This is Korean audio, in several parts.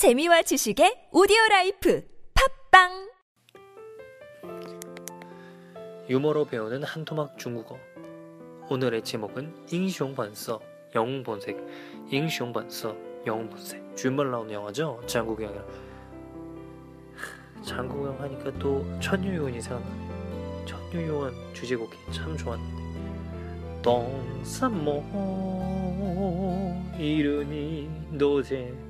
재미와 지식의 오디오 life 팟빵! 유머로 배우는 한토막 중국어. 오늘의 제목은 英雄本色 영웅 본색. 英雄本色 영웅 본색. 주윤발 나오는 영화죠? 장국영이랑. 장국영 하니까 또 천녀유혼이 생각나. 천녀유혼 주제곡이 참 좋았는데. 동산모 이르니 노제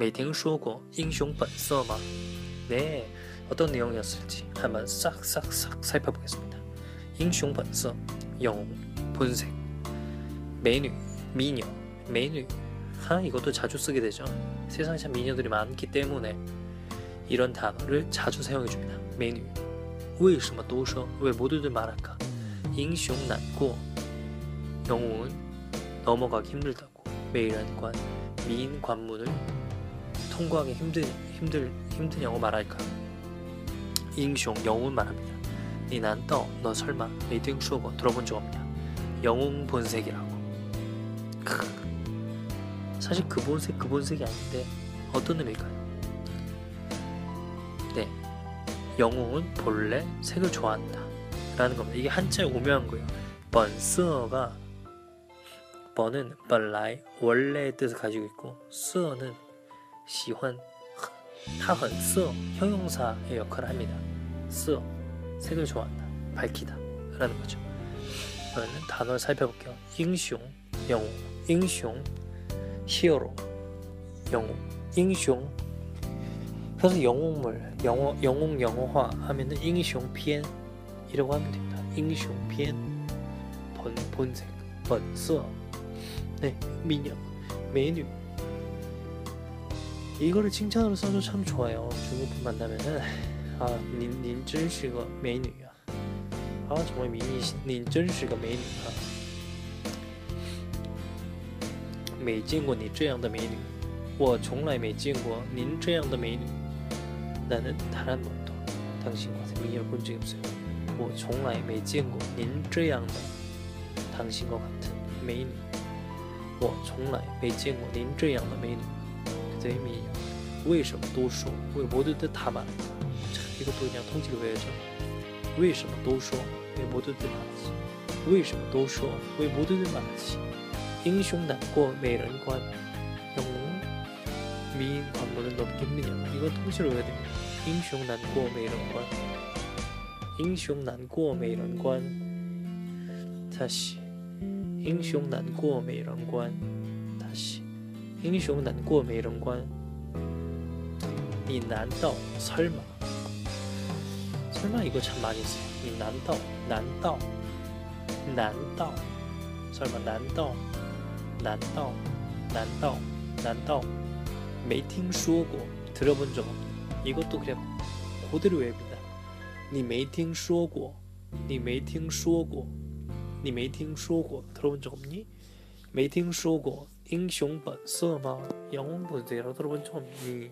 没听说过英雄本色吗？ 네, 어떤 내용이었을지 한번 싹싹싹 살펴보겠습니다. 잉숑 번서, 영웅, 본색, 메뉴, 미녀, 메뉴. 하, 이것도 자주 쓰게 되죠. 세상에 참 미녀들이 많기 때문에 이런 단어를 자주 사용해줍니다. 메뉴. 为什么都说왜 모두들 말할까? 잉숑 난고 영웅은 넘어가기 힘들다고 매일한 관 미인 관문을 통과하기 힘들 힘들 힘든 영어 말할까? 잉숑 영웅 말합니다. 니난떠 너 설마 메이등 추어거 들어본 적 없냐? 영웅 본색이라고. 크. 사실 그 본색 그 본색이 아닌데 어떤 의미일까요? 네, 영웅은 본래 색을 좋아한다. 라는 겁니다. 이게 한자에 오묘한 거예요. 번스어가 번은 벌라이 원래의 뜻을 가지고 있고 스어는 시환. 타헌 쓰어 형용사의 역할을 합니다. 쓰어 색을 좋아한다. 밝히다. 라는 거죠. 그러면 단어를 살펴볼게요. 잉숑 영웅. 잉숑 히어로. 영웅. 잉숑 그래서 영웅물 영어 영웅 영어화 하면은 잉숑 피엔 이라고 하면 됩니다. 잉숑 피엔. 본 본색. 번 쓰어 네 미녀. 메뉴. 이거를 칭찬으로 써도 참 좋아요. 중국분 만나면은 아, 닌, 닌真是个美女啊. 아, 정말 미니, 닌真是个美女啊.没见过你这样的美女.我从来没见过您这样的美女. 나는 단 한 번도 당신과 미녀를 본 적이 없어요. 我从来没见过您这样的 당신과 같은 美女.我从来没见过您这样的美女. 그대의 미녀. 为什么都说왜 모두들 다 말할까? 참, 이것도 그냥 통째로 외워야죠. 为什么都说왜 모두들 말하지? 为什么都说왜 모두들 말하지? 英雄难过美人关. 영웅은 미인 관문을 넘기 힘드냐? 이건 통째로 외워야 됩니다. 英雄难过美人关.英雄难过美人关. 다시 英雄难过美人关. 다시 英雄难过美人关. 你难道 설마 설마 이거 참 많이 써요. 니 난다 난다 난다 설마 난다 난다 난다 난다 没听说过 들어본 적 없는 이것도 그냥 그대로 외웁니다. 你没听说过你没听说过你没听说过 들어본 적 없니? 没听说过英雄本色吗? 영웅 본색이라고 들어본 적 없니?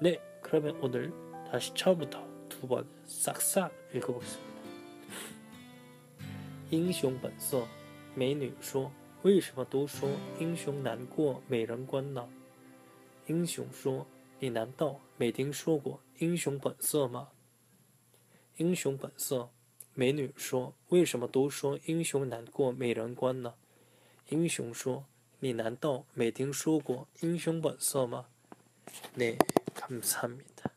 네, 그러면 오늘 다시 처음부터 두 번 싹싹 읽어보겠습니다. 英雄本色，美女说：“为什么都说英雄难过美人关呢？”英雄说：“你难道没听说过英雄本色吗？”英雄本色，美女说：“为什么都说英雄难过美人关呢？”英雄说：“你难道没听说过英雄本色吗？” 네 감사합니다.